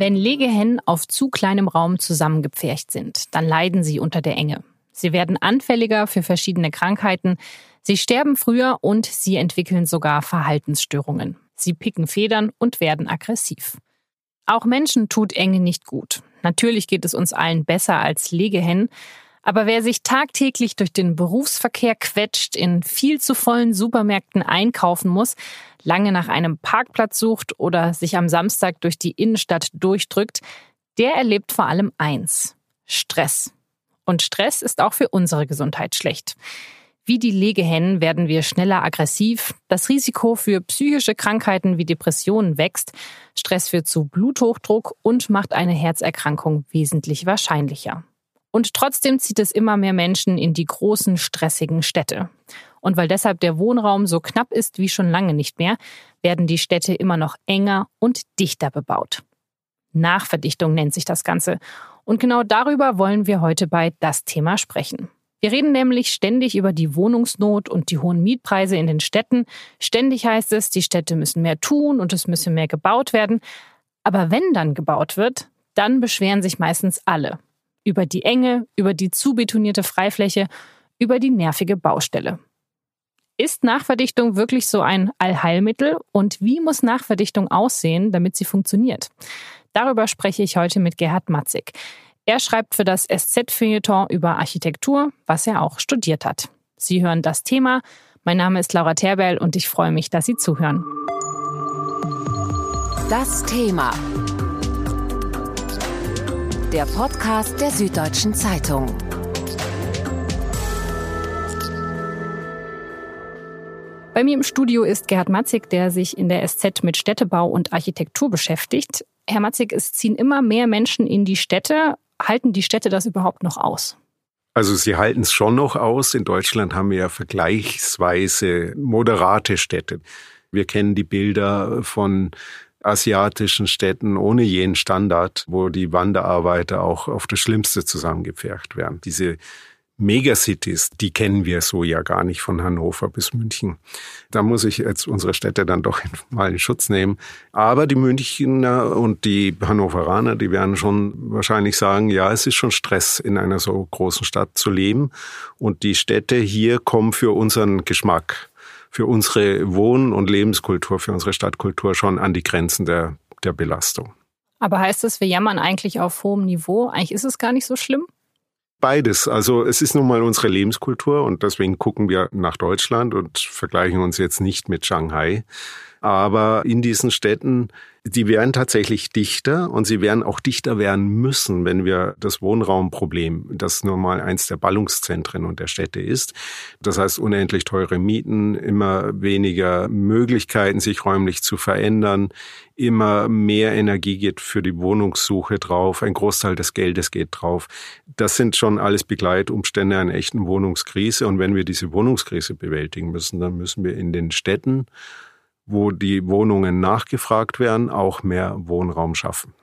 Wenn Legehennen auf zu kleinem Raum zusammengepfercht sind, dann leiden sie unter der Enge. Sie werden anfälliger für verschiedene Krankheiten, sie sterben früher und sie entwickeln sogar Verhaltensstörungen. Sie picken Federn und werden aggressiv. Auch Menschen tut Enge nicht gut. Natürlich geht es uns allen besser als Legehennen, aber wer sich tagtäglich durch den Berufsverkehr quetscht, in viel zu vollen Supermärkten einkaufen muss, lange nach einem Parkplatz sucht oder sich am Samstag durch die Innenstadt durchdrückt, der erlebt vor allem eins. Stress. Und Stress ist auch für unsere Gesundheit schlecht. Wie die Legehennen werden wir schneller aggressiv. Das Risiko für psychische Krankheiten wie Depressionen wächst. Stress führt zu Bluthochdruck und macht eine Herzerkrankung wesentlich wahrscheinlicher. Und trotzdem zieht es immer mehr Menschen in die großen, stressigen Städte. Und weil deshalb der Wohnraum so knapp ist wie schon lange nicht mehr, werden die Städte immer noch enger und dichter bebaut. Nachverdichtung nennt sich das Ganze. Und genau darüber wollen wir heute bei das Thema sprechen. Wir reden nämlich ständig über die Wohnungsnot und die hohen Mietpreise in den Städten. Ständig heißt es, die Städte müssen mehr tun und es müsse mehr gebaut werden. Aber wenn dann gebaut wird, dann beschweren sich meistens alle. Über die Enge, über die zu betonierte Freifläche, über die nervige Baustelle. Ist Nachverdichtung wirklich so ein Allheilmittel und wie muss Nachverdichtung aussehen, damit sie funktioniert? Darüber spreche ich heute mit Gerhard Matzig. Er schreibt für das SZ-Feuilleton über Architektur, was er auch studiert hat. Sie hören das Thema. Mein Name ist Laura Terbell und ich freue mich, dass Sie zuhören. Das Thema. Der Podcast der Süddeutschen Zeitung. Bei mir im Studio ist Gerhard Matzig, der sich in der SZ mit Städtebau und Architektur beschäftigt. Herr Matzig, es ziehen immer mehr Menschen in die Städte. Halten die Städte das überhaupt noch aus? Also sie halten es schon noch aus. In Deutschland haben wir ja vergleichsweise moderate Städte. Wir kennen die Bilder von asiatischen Städten ohne jeden Standard, wo die Wanderarbeiter auch auf das Schlimmste zusammengepfercht werden. Diese Megacities, die kennen wir so ja gar nicht von Hannover bis München. Da muss ich jetzt unsere Städte dann doch mal in Schutz nehmen. Aber die Münchner und die Hannoveraner, die werden schon wahrscheinlich sagen, ja, es ist schon Stress, in einer so großen Stadt zu leben. Und die Städte hier kommen für unseren Geschmack, für unsere Wohn- und Lebenskultur, für unsere Stadtkultur schon an die Grenzen der, der Belastung. Aber heißt das, wir jammern eigentlich auf hohem Niveau? Eigentlich ist es gar nicht so schlimm? Beides. Also es ist nun mal unsere Lebenskultur und deswegen gucken wir nach Deutschland und vergleichen uns jetzt nicht mit Shanghai. Aber in diesen Städten, die werden tatsächlich dichter und sie werden auch dichter werden müssen, wenn wir das Wohnraumproblem, das nun mal eins der Ballungszentren und der Städte ist. Das heißt, unendlich teure Mieten, immer weniger Möglichkeiten, sich räumlich zu verändern, immer mehr Energie geht für die Wohnungssuche drauf, ein Großteil des Geldes geht drauf. Das sind schon alles Begleitumstände einer echten Wohnungskrise. Und wenn wir diese Wohnungskrise bewältigen müssen, dann müssen wir in den Städten wo die Wohnungen nachgefragt werden, auch mehr Wohnraum schaffen.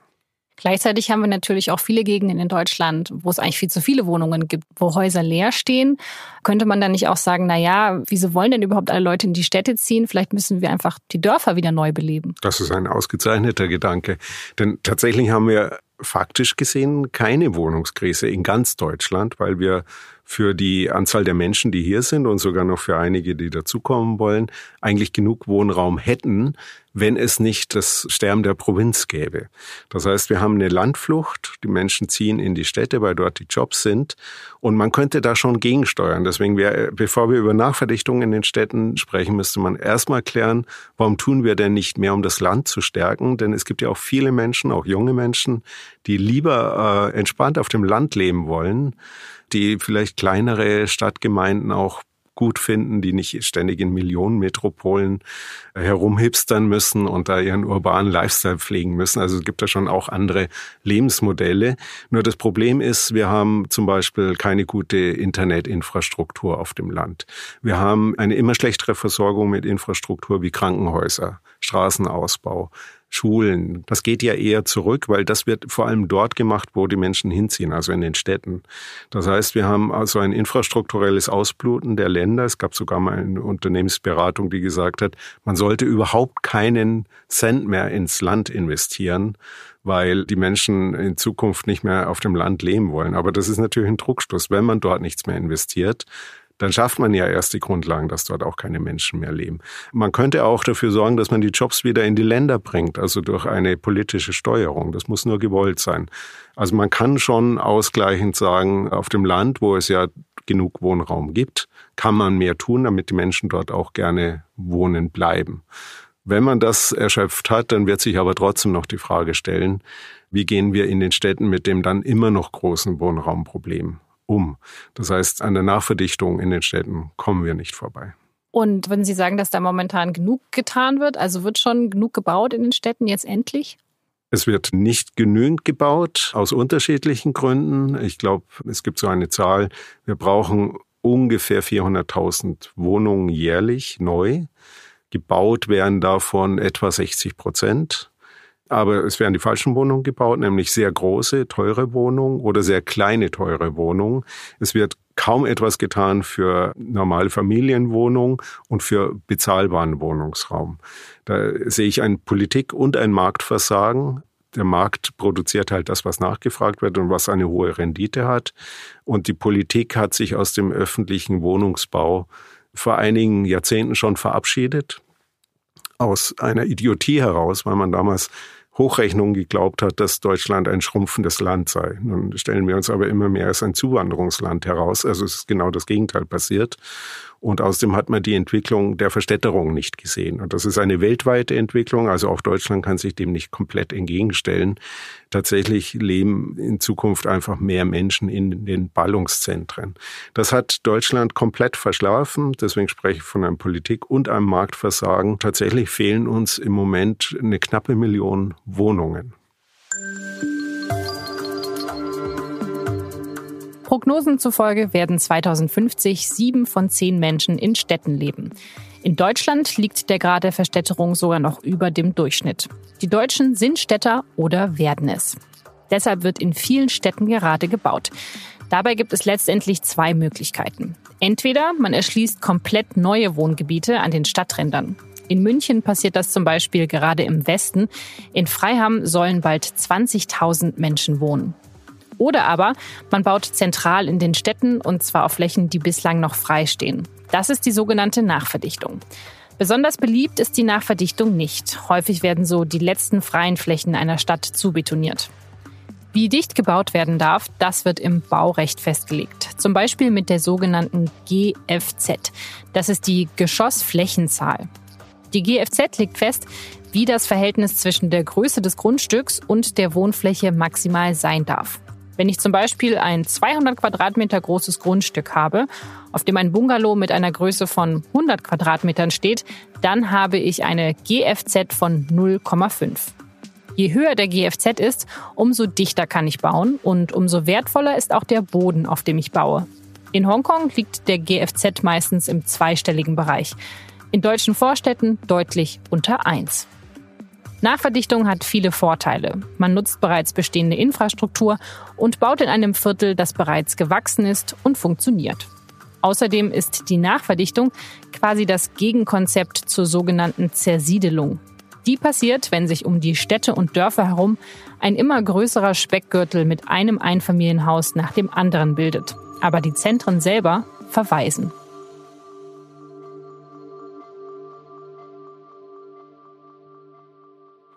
Gleichzeitig haben wir natürlich auch viele Gegenden in Deutschland, wo es eigentlich viel zu viele Wohnungen gibt, wo Häuser leer stehen. Könnte man dann nicht auch sagen, na ja, wieso wollen denn überhaupt alle Leute in die Städte ziehen? Vielleicht müssen wir einfach die Dörfer wieder neu beleben. Das ist ein ausgezeichneter Gedanke. Denn tatsächlich haben wir faktisch gesehen keine Wohnungskrise in ganz Deutschland, weil wir für die Anzahl der Menschen, die hier sind und sogar noch für einige, die dazukommen wollen, eigentlich genug Wohnraum hätten, wenn es nicht das Sterben der Provinz gäbe. Das heißt, wir haben eine Landflucht, die Menschen ziehen in die Städte, weil dort die Jobs sind und man könnte da schon gegensteuern. Deswegen wäre, bevor wir über Nachverdichtung in den Städten sprechen, müsste man erstmal klären, warum tun wir denn nicht mehr, um das Land zu stärken? Denn es gibt ja auch viele Menschen, auch junge Menschen, die lieber äh, entspannt auf dem Land leben wollen, die vielleicht kleinere Stadtgemeinden auch gut finden, die nicht ständig in Millionenmetropolen herumhipstern müssen und da ihren urbanen Lifestyle pflegen müssen. Also es gibt da schon auch andere Lebensmodelle. Nur das Problem ist, wir haben zum Beispiel keine gute Internetinfrastruktur auf dem Land. Wir haben eine immer schlechtere Versorgung mit Infrastruktur wie Krankenhäuser, Straßenausbau, Schulen. Das geht ja eher zurück, weil das wird vor allem dort gemacht, wo die Menschen hinziehen, also in den Städten. Das heißt, wir haben also ein infrastrukturelles Ausbluten der Länder. Es gab sogar mal eine Unternehmensberatung, die gesagt hat, man sollte überhaupt keinen Cent mehr ins Land investieren, weil die Menschen in Zukunft nicht mehr auf dem Land leben wollen. Aber das ist natürlich ein Druckstoß, wenn man dort nichts mehr investiert dann schafft man ja erst die Grundlagen, dass dort auch keine Menschen mehr leben. Man könnte auch dafür sorgen, dass man die Jobs wieder in die Länder bringt, also durch eine politische Steuerung. Das muss nur gewollt sein. Also man kann schon ausgleichend sagen, auf dem Land, wo es ja genug Wohnraum gibt, kann man mehr tun, damit die Menschen dort auch gerne wohnen bleiben. Wenn man das erschöpft hat, dann wird sich aber trotzdem noch die Frage stellen, wie gehen wir in den Städten mit dem dann immer noch großen Wohnraumproblem um. Das heißt, an der Nachverdichtung in den Städten kommen wir nicht vorbei. Und würden Sie sagen, dass da momentan genug getan wird? Also wird schon genug gebaut in den Städten jetzt endlich? Es wird nicht genügend gebaut, aus unterschiedlichen Gründen. Ich glaube, es gibt so eine Zahl, wir brauchen ungefähr 400.000 Wohnungen jährlich neu. Gebaut werden davon etwa 60 Prozent. Aber es werden die falschen Wohnungen gebaut, nämlich sehr große, teure Wohnungen oder sehr kleine, teure Wohnungen. Es wird kaum etwas getan für normale Familienwohnungen und für bezahlbaren Wohnungsraum. Da sehe ich ein Politik- und ein Marktversagen. Der Markt produziert halt das, was nachgefragt wird und was eine hohe Rendite hat. Und die Politik hat sich aus dem öffentlichen Wohnungsbau vor einigen Jahrzehnten schon verabschiedet. Aus einer Idiotie heraus, weil man damals Hochrechnungen geglaubt hat, dass Deutschland ein schrumpfendes Land sei. Nun stellen wir uns aber immer mehr als ein Zuwanderungsland heraus. Also es ist genau das Gegenteil passiert. Und außerdem hat man die Entwicklung der Verstädterung nicht gesehen. Und das ist eine weltweite Entwicklung. Also auch Deutschland kann sich dem nicht komplett entgegenstellen. Tatsächlich leben in Zukunft einfach mehr Menschen in den Ballungszentren. Das hat Deutschland komplett verschlafen. Deswegen spreche ich von einem Politik- und einem Marktversagen. Tatsächlich fehlen uns im Moment eine knappe Million Wohnungen. Prognosen zufolge werden 2050 sieben von zehn Menschen in Städten leben. In Deutschland liegt der Grad der Verstädterung sogar noch über dem Durchschnitt. Die Deutschen sind Städter oder werden es. Deshalb wird in vielen Städten gerade gebaut. Dabei gibt es letztendlich zwei Möglichkeiten. Entweder man erschließt komplett neue Wohngebiete an den Stadträndern. In München passiert das zum Beispiel gerade im Westen. In Freiham sollen bald 20.000 Menschen wohnen. Oder aber man baut zentral in den Städten und zwar auf Flächen, die bislang noch frei stehen. Das ist die sogenannte Nachverdichtung. Besonders beliebt ist die Nachverdichtung nicht. Häufig werden so die letzten freien Flächen einer Stadt zubetoniert. Wie dicht gebaut werden darf, das wird im Baurecht festgelegt. Zum Beispiel mit der sogenannten GFZ. Das ist die Geschossflächenzahl. Die GFZ legt fest, wie das Verhältnis zwischen der Größe des Grundstücks und der Wohnfläche maximal sein darf. Wenn ich zum Beispiel ein 200 Quadratmeter großes Grundstück habe, auf dem ein Bungalow mit einer Größe von 100 Quadratmetern steht, dann habe ich eine GFZ von 0,5. Je höher der GFZ ist, umso dichter kann ich bauen und umso wertvoller ist auch der Boden, auf dem ich baue. In Hongkong liegt der GFZ meistens im zweistelligen Bereich. In deutschen Vorstädten deutlich unter 1. Nachverdichtung hat viele Vorteile. Man nutzt bereits bestehende Infrastruktur und baut in einem Viertel, das bereits gewachsen ist und funktioniert. Außerdem ist die Nachverdichtung quasi das Gegenkonzept zur sogenannten Zersiedelung. Die passiert, wenn sich um die Städte und Dörfer herum ein immer größerer Speckgürtel mit einem Einfamilienhaus nach dem anderen bildet. Aber die Zentren selber verweisen.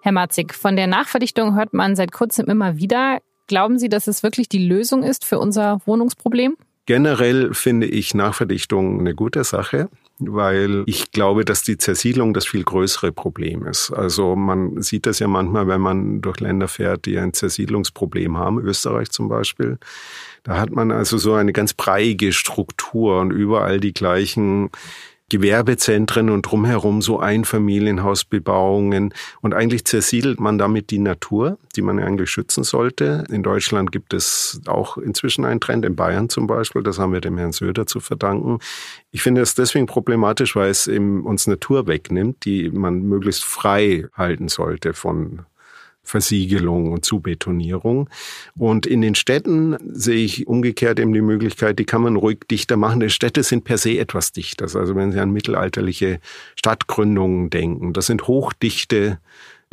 Herr Matzig, von der Nachverdichtung hört man seit kurzem immer wieder. Glauben Sie, dass es wirklich die Lösung ist für unser Wohnungsproblem? Generell finde ich Nachverdichtung eine gute Sache, weil ich glaube, dass die Zersiedlung das viel größere Problem ist. Also man sieht das ja manchmal, wenn man durch Länder fährt, die ein Zersiedlungsproblem haben, Österreich zum Beispiel. Da hat man also so eine ganz breiige Struktur und überall die gleichen Gewerbezentren und drumherum so Einfamilienhausbebauungen. Und eigentlich zersiedelt man damit die Natur, die man eigentlich schützen sollte. In Deutschland gibt es auch inzwischen einen Trend, in Bayern zum Beispiel, das haben wir dem Herrn Söder zu verdanken. Ich finde es deswegen problematisch, weil es eben uns Natur wegnimmt, die man möglichst frei halten sollte von Versiegelung und Zubetonierung. Und in den Städten sehe ich umgekehrt eben die Möglichkeit, die kann man ruhig dichter machen. Die Städte sind per se etwas dichter. Also wenn Sie an mittelalterliche Stadtgründungen denken, das sind hochdichte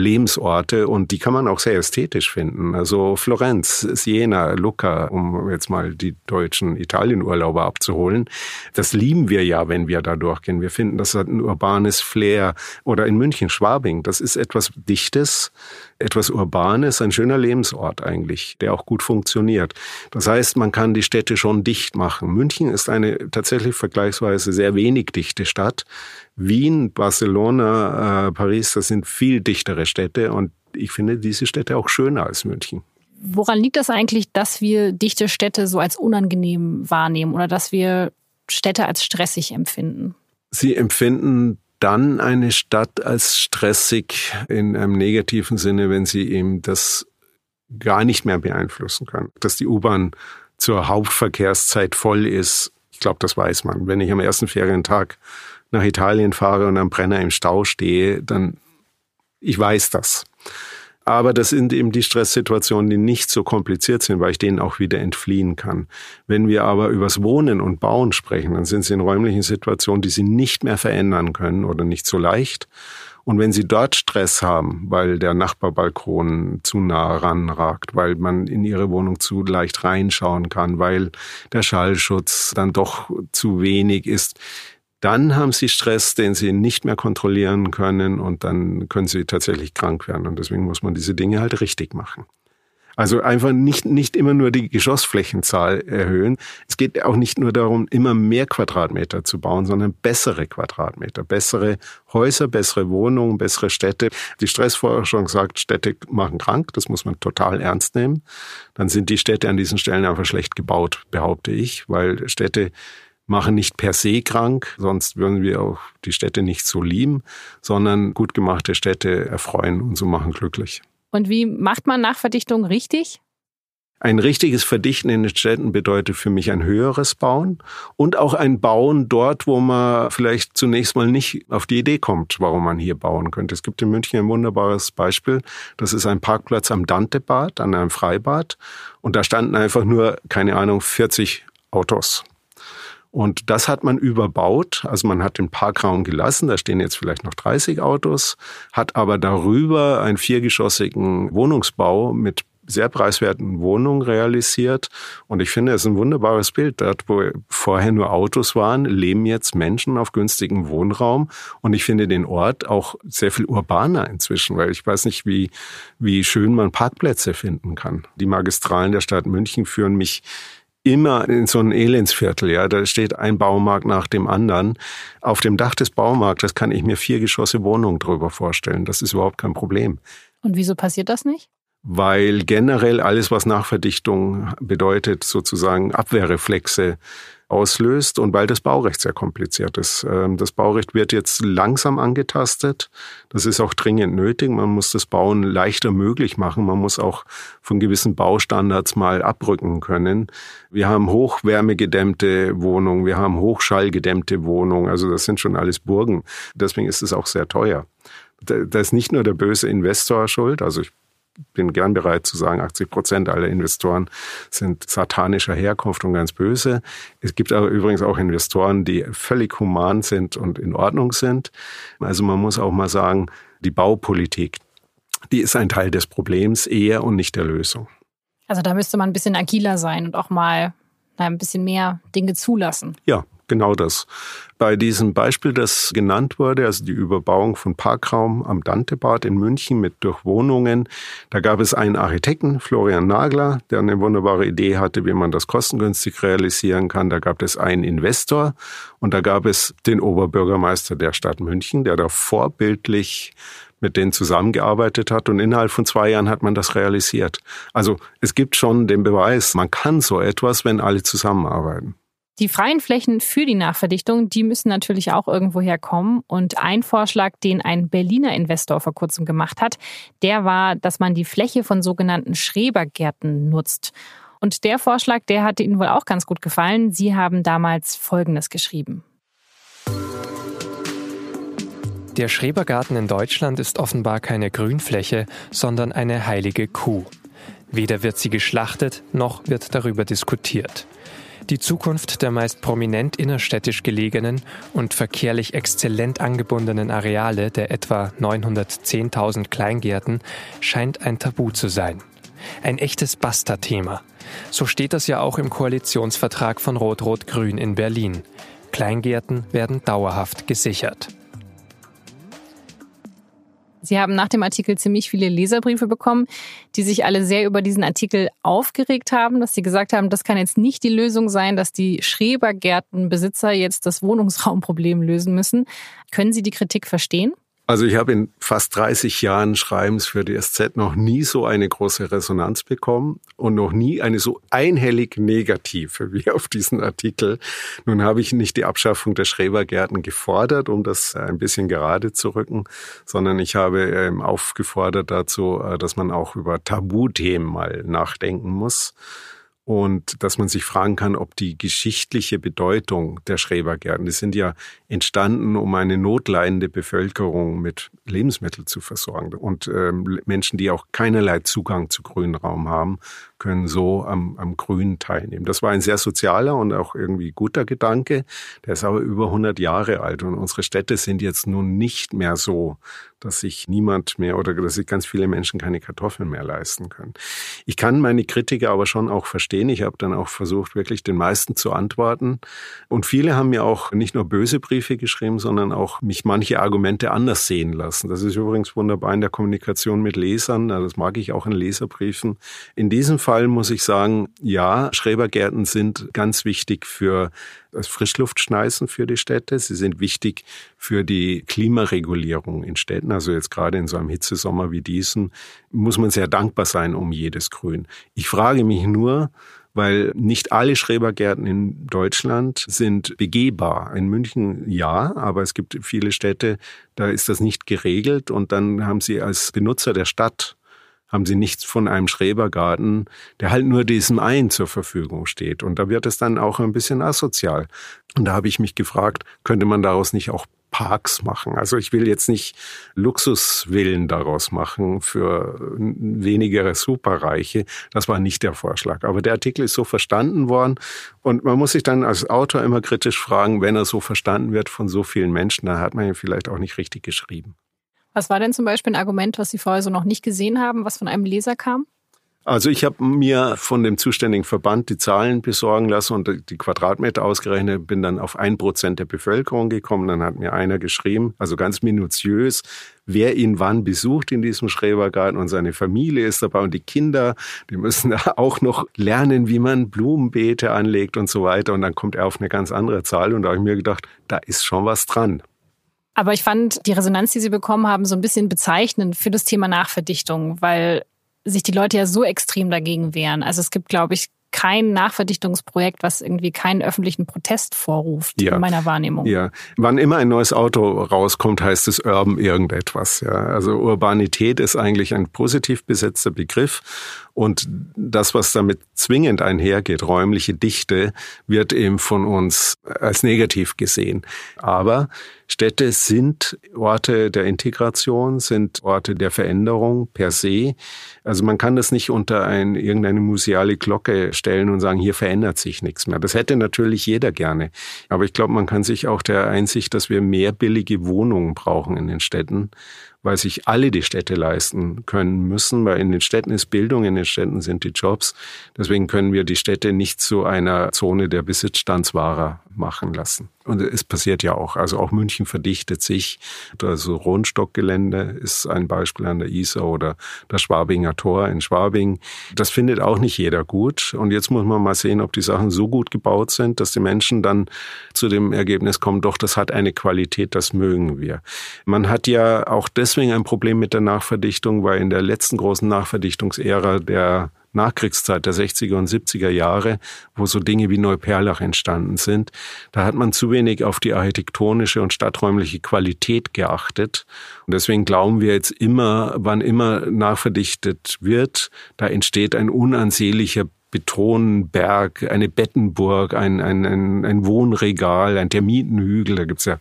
Lebensorte und die kann man auch sehr ästhetisch finden. Also Florenz, Siena, Lucca, um jetzt mal die deutschen Italienurlauber abzuholen. Das lieben wir ja, wenn wir da durchgehen. Wir finden, das hat ein urbanes Flair. Oder in München, Schwabing, das ist etwas Dichtes, etwas Urbanes, ein schöner Lebensort eigentlich, der auch gut funktioniert. Das heißt, man kann die Städte schon dicht machen. München ist eine tatsächlich vergleichsweise sehr wenig dichte Stadt. Wien, Barcelona, äh, Paris, das sind viel dichtere Städte und ich finde diese Städte auch schöner als München. Woran liegt das eigentlich, dass wir dichte Städte so als unangenehm wahrnehmen oder dass wir Städte als stressig empfinden? Sie empfinden dann eine Stadt als stressig in einem negativen Sinne, wenn sie eben das gar nicht mehr beeinflussen kann. Dass die U-Bahn zur Hauptverkehrszeit voll ist, ich glaube, das weiß man. Wenn ich am ersten Ferientag nach Italien fahre und am Brenner im Stau stehe, dann, ich weiß das. Aber das sind eben die Stresssituationen, die nicht so kompliziert sind, weil ich denen auch wieder entfliehen kann. Wenn wir aber übers Wohnen und Bauen sprechen, dann sind sie in räumlichen Situationen, die sie nicht mehr verändern können oder nicht so leicht. Und wenn Sie dort Stress haben, weil der Nachbarbalkon zu nah ranragt, weil man in Ihre Wohnung zu leicht reinschauen kann, weil der Schallschutz dann doch zu wenig ist, dann haben sie Stress, den sie nicht mehr kontrollieren können und dann können sie tatsächlich krank werden. Und deswegen muss man diese Dinge halt richtig machen. Also einfach nicht, nicht immer nur die Geschossflächenzahl erhöhen. Es geht auch nicht nur darum, immer mehr Quadratmeter zu bauen, sondern bessere Quadratmeter, bessere Häuser, bessere Wohnungen, bessere Städte. Die Stressforschung sagt, Städte machen krank. Das muss man total ernst nehmen. Dann sind die Städte an diesen Stellen einfach schlecht gebaut, behaupte ich, weil Städte machen nicht per se krank, sonst würden wir auch die Städte nicht so lieben, sondern gut gemachte Städte erfreuen und so machen glücklich. Und wie macht man Nachverdichtung richtig? Ein richtiges Verdichten in den Städten bedeutet für mich ein höheres Bauen und auch ein Bauen dort, wo man vielleicht zunächst mal nicht auf die Idee kommt, warum man hier bauen könnte. Es gibt in München ein wunderbares Beispiel. Das ist ein Parkplatz am Dantebad, an einem Freibad. Und da standen einfach nur, keine Ahnung, 40 Autos. Und das hat man überbaut. Also man hat den Parkraum gelassen. Da stehen jetzt vielleicht noch 30 Autos, hat aber darüber einen viergeschossigen Wohnungsbau mit sehr preiswerten Wohnungen realisiert. Und ich finde, es ist ein wunderbares Bild. Dort, wo vorher nur Autos waren, leben jetzt Menschen auf günstigem Wohnraum. Und ich finde den Ort auch sehr viel urbaner inzwischen, weil ich weiß nicht, wie, wie schön man Parkplätze finden kann. Die Magistralen der Stadt München führen mich immer in so ein Elendsviertel, ja. Da steht ein Baumarkt nach dem anderen. Auf dem Dach des Baumarktes kann ich mir vier Geschosse Wohnungen drüber vorstellen. Das ist überhaupt kein Problem. Und wieso passiert das nicht? Weil generell alles, was Nachverdichtung bedeutet, sozusagen Abwehrreflexe auslöst und weil das Baurecht sehr kompliziert ist. Ähm, das Baurecht wird jetzt langsam angetastet. Das ist auch dringend nötig. Man muss das Bauen leichter möglich machen. Man muss auch von gewissen Baustandards mal abrücken können. Wir haben hochwärmegedämmte Wohnungen, wir haben hochschallgedämmte Wohnungen. Also das sind schon alles Burgen. Deswegen ist es auch sehr teuer. Da ist nicht nur der böse Investor schuld. Also ich bin gern bereit zu sagen, 80 Prozent aller Investoren sind satanischer Herkunft und ganz böse. Es gibt aber übrigens auch Investoren, die völlig human sind und in Ordnung sind. Also man muss auch mal sagen, die Baupolitik, die ist ein Teil des Problems eher und nicht der Lösung. Also da müsste man ein bisschen agiler sein und auch mal ein bisschen mehr Dinge zulassen. Ja, genau das. Bei diesem Beispiel, das genannt wurde, also die Überbauung von Parkraum am Dantebad in München mit Durchwohnungen, da gab es einen Architekten, Florian Nagler, der eine wunderbare Idee hatte, wie man das kostengünstig realisieren kann. Da gab es einen Investor und da gab es den Oberbürgermeister der Stadt München, der da vorbildlich mit denen zusammengearbeitet hat und innerhalb von zwei Jahren hat man das realisiert. Also es gibt schon den Beweis, man kann so etwas, wenn alle zusammenarbeiten. Die freien Flächen für die Nachverdichtung, die müssen natürlich auch irgendwo herkommen. Und ein Vorschlag, den ein Berliner Investor vor kurzem gemacht hat, der war, dass man die Fläche von sogenannten Schrebergärten nutzt. Und der Vorschlag, der hatte Ihnen wohl auch ganz gut gefallen. Sie haben damals Folgendes geschrieben. Der Schrebergarten in Deutschland ist offenbar keine Grünfläche, sondern eine heilige Kuh. Weder wird sie geschlachtet, noch wird darüber diskutiert. Die Zukunft der meist prominent innerstädtisch gelegenen und verkehrlich exzellent angebundenen Areale der etwa 910.000 Kleingärten scheint ein Tabu zu sein. Ein echtes Basta-Thema. So steht das ja auch im Koalitionsvertrag von Rot-Rot-Grün in Berlin. Kleingärten werden dauerhaft gesichert. Sie haben nach dem Artikel ziemlich viele Leserbriefe bekommen, die sich alle sehr über diesen Artikel aufgeregt haben, dass sie gesagt haben, das kann jetzt nicht die Lösung sein, dass die Schrebergärtenbesitzer jetzt das Wohnungsraumproblem lösen müssen. Können Sie die Kritik verstehen? Also ich habe in fast 30 Jahren Schreibens für die SZ noch nie so eine große Resonanz bekommen und noch nie eine so einhellig negative wie auf diesen Artikel. Nun habe ich nicht die Abschaffung der Schrebergärten gefordert, um das ein bisschen gerade zu rücken, sondern ich habe ähm, aufgefordert dazu, äh, dass man auch über Tabuthemen mal nachdenken muss und dass man sich fragen kann, ob die geschichtliche Bedeutung der Schrebergärten, die sind ja entstanden, um eine notleidende Bevölkerung mit Lebensmitteln zu versorgen. Und ähm, Menschen, die auch keinerlei Zugang zu Grünraum haben, können so am, am Grün teilnehmen. Das war ein sehr sozialer und auch irgendwie guter Gedanke. Der ist aber über 100 Jahre alt und unsere Städte sind jetzt nun nicht mehr so, dass sich niemand mehr oder dass sich ganz viele Menschen keine Kartoffeln mehr leisten können. Ich kann meine Kritiker aber schon auch verstehen. Ich habe dann auch versucht, wirklich den meisten zu antworten. Und viele haben mir auch nicht nur böse Briefe geschrieben, sondern auch mich manche Argumente anders sehen lassen. Das ist übrigens wunderbar in der Kommunikation mit Lesern. Das mag ich auch in Leserbriefen. In diesem Fall muss ich sagen, ja, Schrebergärten sind ganz wichtig für das Frischluftschneisen für die Städte. Sie sind wichtig für die Klimaregulierung in Städten. Also jetzt gerade in so einem Hitzesommer wie diesen muss man sehr dankbar sein um jedes Grün. Ich frage mich nur, weil nicht alle Schrebergärten in Deutschland sind begehbar. In München ja, aber es gibt viele Städte, da ist das nicht geregelt und dann haben sie als Benutzer der Stadt haben sie nichts von einem Schrebergarten, der halt nur diesem einen zur Verfügung steht. Und da wird es dann auch ein bisschen asozial. Und da habe ich mich gefragt, könnte man daraus nicht auch Parks machen. Also ich will jetzt nicht Luxusvillen daraus machen für wenigere Superreiche. Das war nicht der Vorschlag. Aber der Artikel ist so verstanden worden. Und man muss sich dann als Autor immer kritisch fragen, wenn er so verstanden wird von so vielen Menschen, dann hat man ihn vielleicht auch nicht richtig geschrieben. Was war denn zum Beispiel ein Argument, was Sie vorher so noch nicht gesehen haben, was von einem Leser kam? Also ich habe mir von dem zuständigen Verband die Zahlen besorgen lassen und die Quadratmeter ausgerechnet, bin dann auf ein Prozent der Bevölkerung gekommen. Dann hat mir einer geschrieben, also ganz minutiös, wer ihn wann besucht in diesem Schrebergarten und seine Familie ist dabei und die Kinder, die müssen auch noch lernen, wie man Blumenbeete anlegt und so weiter. Und dann kommt er auf eine ganz andere Zahl und da habe ich mir gedacht, da ist schon was dran. Aber ich fand die Resonanz, die Sie bekommen haben, so ein bisschen bezeichnend für das Thema Nachverdichtung, weil sich die Leute ja so extrem dagegen wehren. Also es gibt, glaube ich, kein Nachverdichtungsprojekt, was irgendwie keinen öffentlichen Protest vorruft, ja. in meiner Wahrnehmung. Ja, wann immer ein neues Auto rauskommt, heißt es Urban irgendetwas. Ja, also Urbanität ist eigentlich ein positiv besetzter Begriff und das, was damit zwingend einhergeht, räumliche Dichte, wird eben von uns als negativ gesehen. Aber Städte sind Orte der Integration, sind Orte der Veränderung per se. Also man kann das nicht unter ein, irgendeine museale Glocke stellen und sagen, hier verändert sich nichts mehr. Das hätte natürlich jeder gerne. Aber ich glaube, man kann sich auch der Einsicht, dass wir mehr billige Wohnungen brauchen in den Städten, weil sich alle die Städte leisten können müssen, weil in den Städten ist Bildung, in den Städten sind die Jobs. Deswegen können wir die Städte nicht zu einer Zone der Besitzstandswahrer machen lassen. Und es passiert ja auch. Also auch München verdichtet sich. Also Rundstockgelände ist ein Beispiel an der Isar oder das Schwabinger Tor in Schwabing. Das findet auch nicht jeder gut. Und jetzt muss man mal sehen, ob die Sachen so gut gebaut sind, dass die Menschen dann zu dem Ergebnis kommen, doch, das hat eine Qualität, das mögen wir. Man hat ja auch deswegen ein Problem mit der Nachverdichtung, weil in der letzten großen Nachverdichtungsära der Nachkriegszeit der 60er und 70er Jahre, wo so Dinge wie Neuperlach entstanden sind. Da hat man zu wenig auf die architektonische und stadträumliche Qualität geachtet. Und deswegen glauben wir jetzt immer, wann immer nachverdichtet wird, da entsteht ein unansehnlicher Betonberg, eine Bettenburg, ein, ein, ein, ein Wohnregal, ein Termitenhügel, da gibt's ja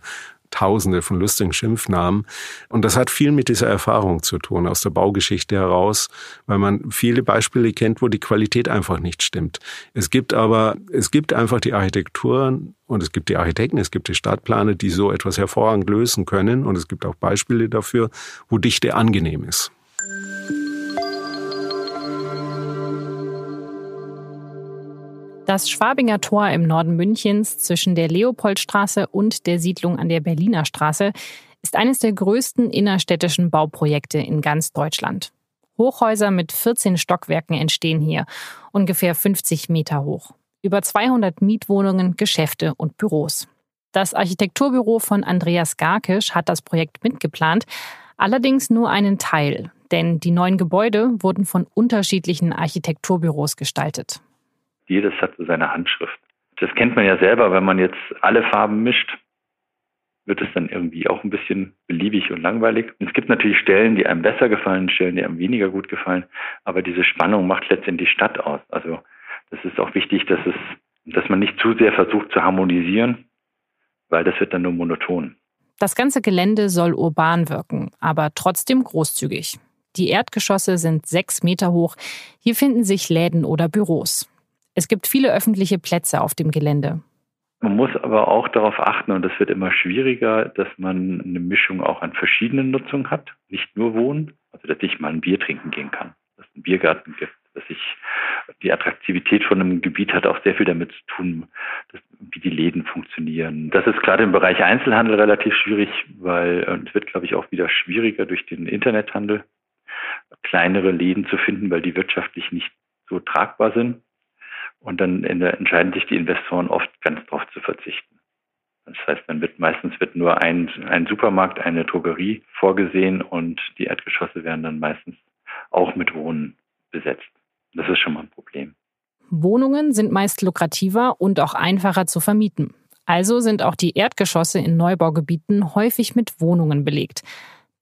Tausende von lustigen Schimpfnamen. Und das hat viel mit dieser Erfahrung zu tun, aus der Baugeschichte heraus, weil man viele Beispiele kennt, wo die Qualität einfach nicht stimmt. Es gibt aber, es gibt einfach die Architekturen und es gibt die Architekten, es gibt die Stadtplaner, die so etwas hervorragend lösen können. Und es gibt auch Beispiele dafür, wo Dichte angenehm ist. Das Schwabinger Tor im Norden Münchens zwischen der Leopoldstraße und der Siedlung an der Berliner Straße ist eines der größten innerstädtischen Bauprojekte in ganz Deutschland. Hochhäuser mit 14 Stockwerken entstehen hier, ungefähr 50 Meter hoch. Über 200 Mietwohnungen, Geschäfte und Büros. Das Architekturbüro von Andreas Garkisch hat das Projekt mitgeplant, allerdings nur einen Teil, denn die neuen Gebäude wurden von unterschiedlichen Architekturbüros gestaltet. Jedes hat so seine Handschrift. Das kennt man ja selber, wenn man jetzt alle Farben mischt, wird es dann irgendwie auch ein bisschen beliebig und langweilig. Und es gibt natürlich Stellen, die einem besser gefallen, Stellen, die einem weniger gut gefallen, aber diese Spannung macht letztendlich Stadt aus. Also das ist auch wichtig, dass es, dass man nicht zu sehr versucht zu harmonisieren, weil das wird dann nur monoton. Das ganze Gelände soll urban wirken, aber trotzdem großzügig. Die Erdgeschosse sind sechs Meter hoch. Hier finden sich Läden oder Büros. Es gibt viele öffentliche Plätze auf dem Gelände. Man muss aber auch darauf achten, und das wird immer schwieriger, dass man eine Mischung auch an verschiedenen Nutzungen hat, nicht nur Wohnen, also dass ich mal ein Bier trinken gehen kann, dass es einen Biergarten gibt, dass ich die Attraktivität von einem Gebiet hat auch sehr viel damit zu tun, dass, wie die Läden funktionieren. Das ist gerade im Bereich Einzelhandel relativ schwierig, weil es wird, glaube ich, auch wieder schwieriger durch den Internethandel, kleinere Läden zu finden, weil die wirtschaftlich nicht so tragbar sind. Und dann entscheiden sich die Investoren oft ganz darauf zu verzichten. Das heißt, dann wird meistens wird nur ein, ein Supermarkt, eine Drogerie vorgesehen und die Erdgeschosse werden dann meistens auch mit Wohnen besetzt. Das ist schon mal ein Problem. Wohnungen sind meist lukrativer und auch einfacher zu vermieten. Also sind auch die Erdgeschosse in Neubaugebieten häufig mit Wohnungen belegt.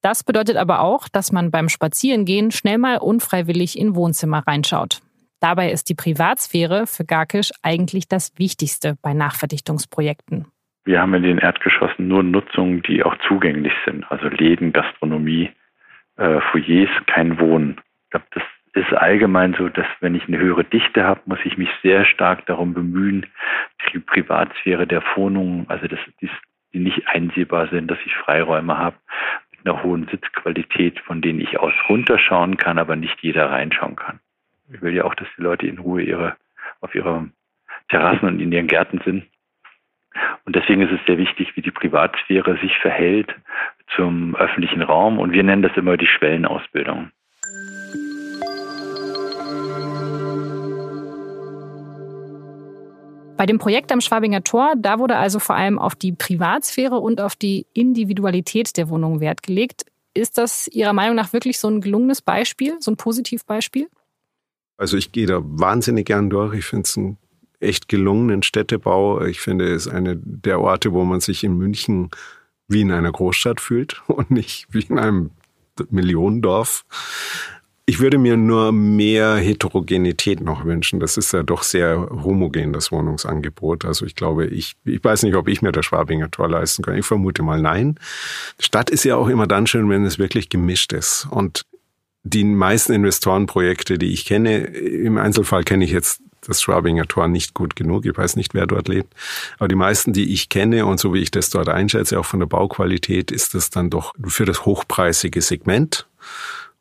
Das bedeutet aber auch, dass man beim Spazierengehen schnell mal unfreiwillig in Wohnzimmer reinschaut. Dabei ist die Privatsphäre für Garkisch eigentlich das Wichtigste bei Nachverdichtungsprojekten. Wir haben in den Erdgeschossen nur Nutzungen, die auch zugänglich sind, also Läden, Gastronomie, äh, Foyers, kein Wohnen. Ich glaube, das ist allgemein so, dass wenn ich eine höhere Dichte habe, muss ich mich sehr stark darum bemühen, die Privatsphäre der Wohnungen, also dass die, die nicht einsehbar sind, dass ich Freiräume habe mit einer hohen Sitzqualität, von denen ich aus runterschauen kann, aber nicht jeder reinschauen kann. Ich will ja auch, dass die Leute in Ruhe ihre, auf ihre Terrassen und in ihren Gärten sind. Und deswegen ist es sehr wichtig, wie die Privatsphäre sich verhält zum öffentlichen Raum. Und wir nennen das immer die Schwellenausbildung. Bei dem Projekt am Schwabinger Tor, da wurde also vor allem auf die Privatsphäre und auf die Individualität der Wohnung Wert gelegt. Ist das Ihrer Meinung nach wirklich so ein gelungenes Beispiel, so ein Positivbeispiel? Also ich gehe da wahnsinnig gern durch. Ich finde es einen echt gelungenen Städtebau. Ich finde es eine der Orte, wo man sich in München wie in einer Großstadt fühlt und nicht wie in einem Millionendorf. Ich würde mir nur mehr Heterogenität noch wünschen. Das ist ja doch sehr homogen, das Wohnungsangebot. Also ich glaube, ich, ich weiß nicht, ob ich mir das Schwabinger Tor leisten kann. Ich vermute mal nein. Stadt ist ja auch immer dann schön, wenn es wirklich gemischt ist. Und die meisten Investorenprojekte, die ich kenne, im Einzelfall kenne ich jetzt das Schwabinger Tor nicht gut genug. Ich weiß nicht, wer dort lebt. Aber die meisten, die ich kenne und so wie ich das dort einschätze, auch von der Bauqualität, ist das dann doch für das hochpreisige Segment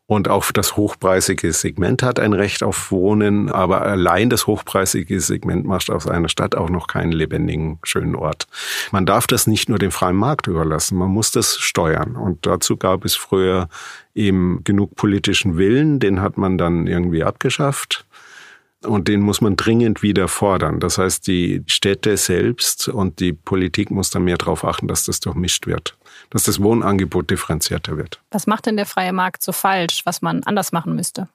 und auch das hochpreisige Segment hat ein Recht auf Wohnen, aber allein das hochpreisige Segment macht aus einer Stadt auch noch keinen lebendigen, schönen Ort. Man darf das nicht nur dem freien Markt überlassen, man muss das steuern. Und dazu gab es früher eben genug politischen Willen, den hat man dann irgendwie abgeschafft. Und den muss man dringend wieder fordern. Das heißt, die Städte selbst und die Politik muss dann mehr darauf achten, dass das durchmischt wird dass das Wohnangebot differenzierter wird. Was macht denn der freie Markt so falsch, was man anders machen müsste?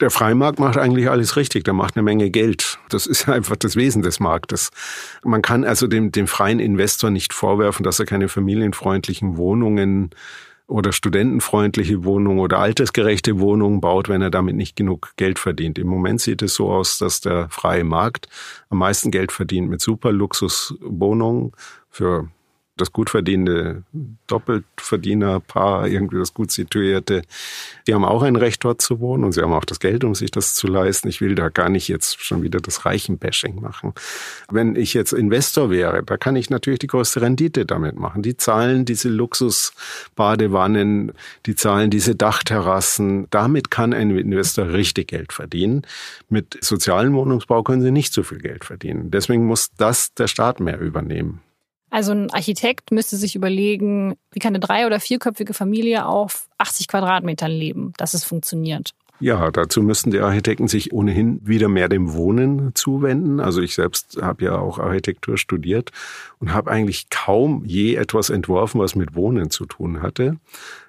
Der Freimarkt macht eigentlich alles richtig, der macht eine Menge Geld. Das ist einfach das Wesen des Marktes. Man kann also dem, dem freien Investor nicht vorwerfen, dass er keine familienfreundlichen Wohnungen oder studentenfreundliche Wohnungen oder altersgerechte Wohnungen baut, wenn er damit nicht genug Geld verdient. Im Moment sieht es so aus, dass der freie Markt am meisten Geld verdient mit Superluxuswohnungen für das gut verdienende Doppeltverdienerpaar, irgendwie das gut situierte, die haben auch ein Recht dort zu wohnen und sie haben auch das Geld, um sich das zu leisten. Ich will da gar nicht jetzt schon wieder das Reichenbashing machen. Wenn ich jetzt Investor wäre, da kann ich natürlich die größte Rendite damit machen. Die zahlen diese Luxusbadewannen, die zahlen diese Dachterrassen. Damit kann ein Investor richtig Geld verdienen. Mit sozialen Wohnungsbau können sie nicht so viel Geld verdienen. Deswegen muss das der Staat mehr übernehmen. Also ein Architekt müsste sich überlegen, wie kann eine drei- oder vierköpfige Familie auf 80 Quadratmetern leben, dass es funktioniert. Ja, dazu müssten die Architekten sich ohnehin wieder mehr dem Wohnen zuwenden. Also ich selbst habe ja auch Architektur studiert und habe eigentlich kaum je etwas entworfen, was mit Wohnen zu tun hatte.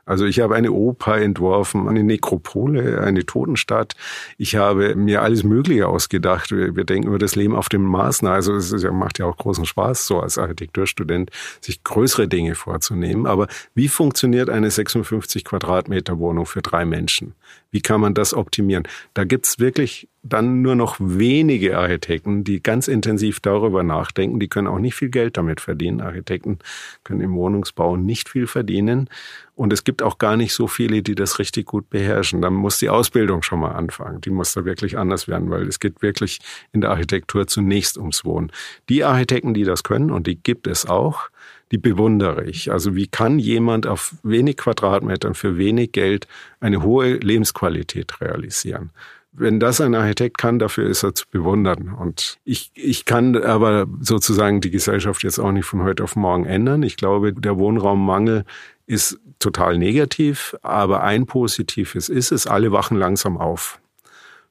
Also ich habe eine Oper entworfen, eine Nekropole, eine Totenstadt. Ich habe mir alles Mögliche ausgedacht. Wir, wir denken über das Leben auf dem Mars. Also es ist, macht ja auch großen Spaß, so als Architekturstudent, sich größere Dinge vorzunehmen. Aber wie funktioniert eine 56 Quadratmeter Wohnung für drei Menschen? Wie kann man das optimieren? Da gibt's wirklich dann nur noch wenige Architekten, die ganz intensiv darüber nachdenken. Die können auch nicht viel Geld damit verdienen. Architekten können im Wohnungsbau nicht viel verdienen. Und es gibt auch gar nicht so viele, die das richtig gut beherrschen. Dann muss die Ausbildung schon mal anfangen. Die muss da wirklich anders werden, weil es geht wirklich in der Architektur zunächst ums Wohnen. Die Architekten, die das können, und die gibt es auch, die bewundere ich. Also wie kann jemand auf wenig Quadratmetern für wenig Geld eine hohe Lebensqualität realisieren? Wenn das ein Architekt kann, dafür ist er zu bewundern. Und ich, ich kann aber sozusagen die Gesellschaft jetzt auch nicht von heute auf morgen ändern. Ich glaube, der Wohnraummangel ist total negativ, aber ein positives ist es, alle wachen langsam auf,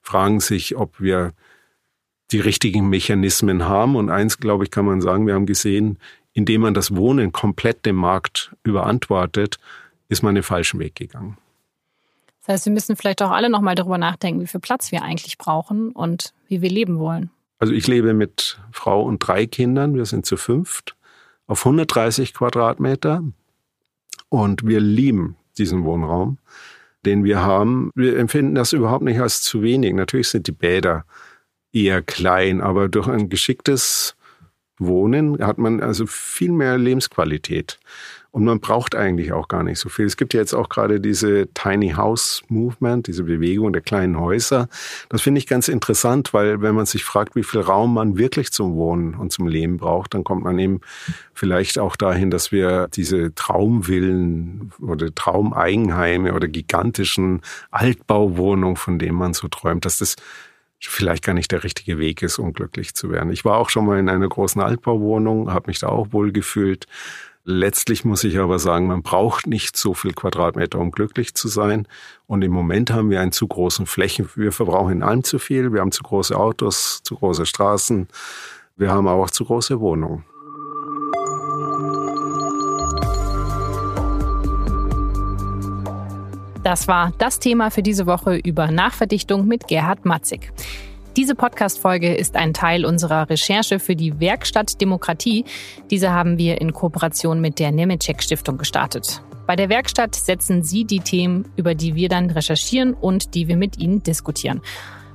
fragen sich, ob wir die richtigen Mechanismen haben. Und eins, glaube ich, kann man sagen, wir haben gesehen, indem man das Wohnen komplett dem Markt überantwortet, ist man den falschen Weg gegangen. Das heißt, wir müssen vielleicht auch alle nochmal darüber nachdenken, wie viel Platz wir eigentlich brauchen und wie wir leben wollen. Also ich lebe mit Frau und drei Kindern, wir sind zu fünft, auf 130 Quadratmeter und wir lieben diesen Wohnraum, den wir haben. Wir empfinden das überhaupt nicht als zu wenig. Natürlich sind die Bäder eher klein, aber durch ein geschicktes Wohnen hat man also viel mehr Lebensqualität. Und man braucht eigentlich auch gar nicht so viel. Es gibt ja jetzt auch gerade diese Tiny House Movement, diese Bewegung der kleinen Häuser. Das finde ich ganz interessant, weil wenn man sich fragt, wie viel Raum man wirklich zum Wohnen und zum Leben braucht, dann kommt man eben vielleicht auch dahin, dass wir diese Traumvillen oder Traumeigenheime oder gigantischen Altbauwohnungen, von denen man so träumt, dass das vielleicht gar nicht der richtige Weg ist, um glücklich zu werden. Ich war auch schon mal in einer großen Altbauwohnung, habe mich da auch wohl gefühlt. Letztlich muss ich aber sagen, man braucht nicht so viel Quadratmeter, um glücklich zu sein. Und im Moment haben wir einen zu großen Flächen. Wir verbrauchen in allem zu viel. Wir haben zu große Autos, zu große Straßen. Wir haben aber auch zu große Wohnungen. Das war das Thema für diese Woche über Nachverdichtung mit Gerhard Matzig. Diese Podcast-Folge ist ein Teil unserer Recherche für die Werkstatt Demokratie. Diese haben wir in Kooperation mit der Nemetschek Stiftung gestartet. Bei der Werkstatt setzen Sie die Themen, über die wir dann recherchieren und die wir mit Ihnen diskutieren.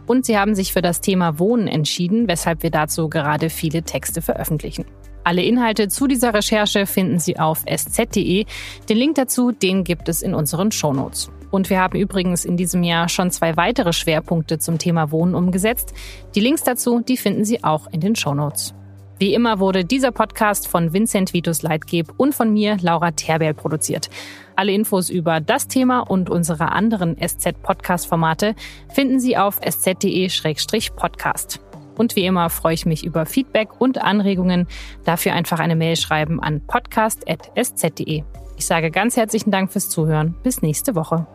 Und Sie haben sich für das Thema Wohnen entschieden, weshalb wir dazu gerade viele Texte veröffentlichen. Alle Inhalte zu dieser Recherche finden Sie auf sz.de. Den Link dazu, den gibt es in unseren Shownotes. Und wir haben übrigens in diesem Jahr schon zwei weitere Schwerpunkte zum Thema Wohnen umgesetzt. Die Links dazu, die finden Sie auch in den Shownotes. Wie immer wurde dieser Podcast von Vincent Vitus Leitgeb und von mir, Laura Terberl, produziert. Alle Infos über das Thema und unsere anderen SZ-Podcast-Formate finden Sie auf sz.de-podcast. Und wie immer freue ich mich über Feedback und Anregungen. Dafür einfach eine Mail schreiben an podcast.sz.de. Ich sage ganz herzlichen Dank fürs Zuhören. Bis nächste Woche.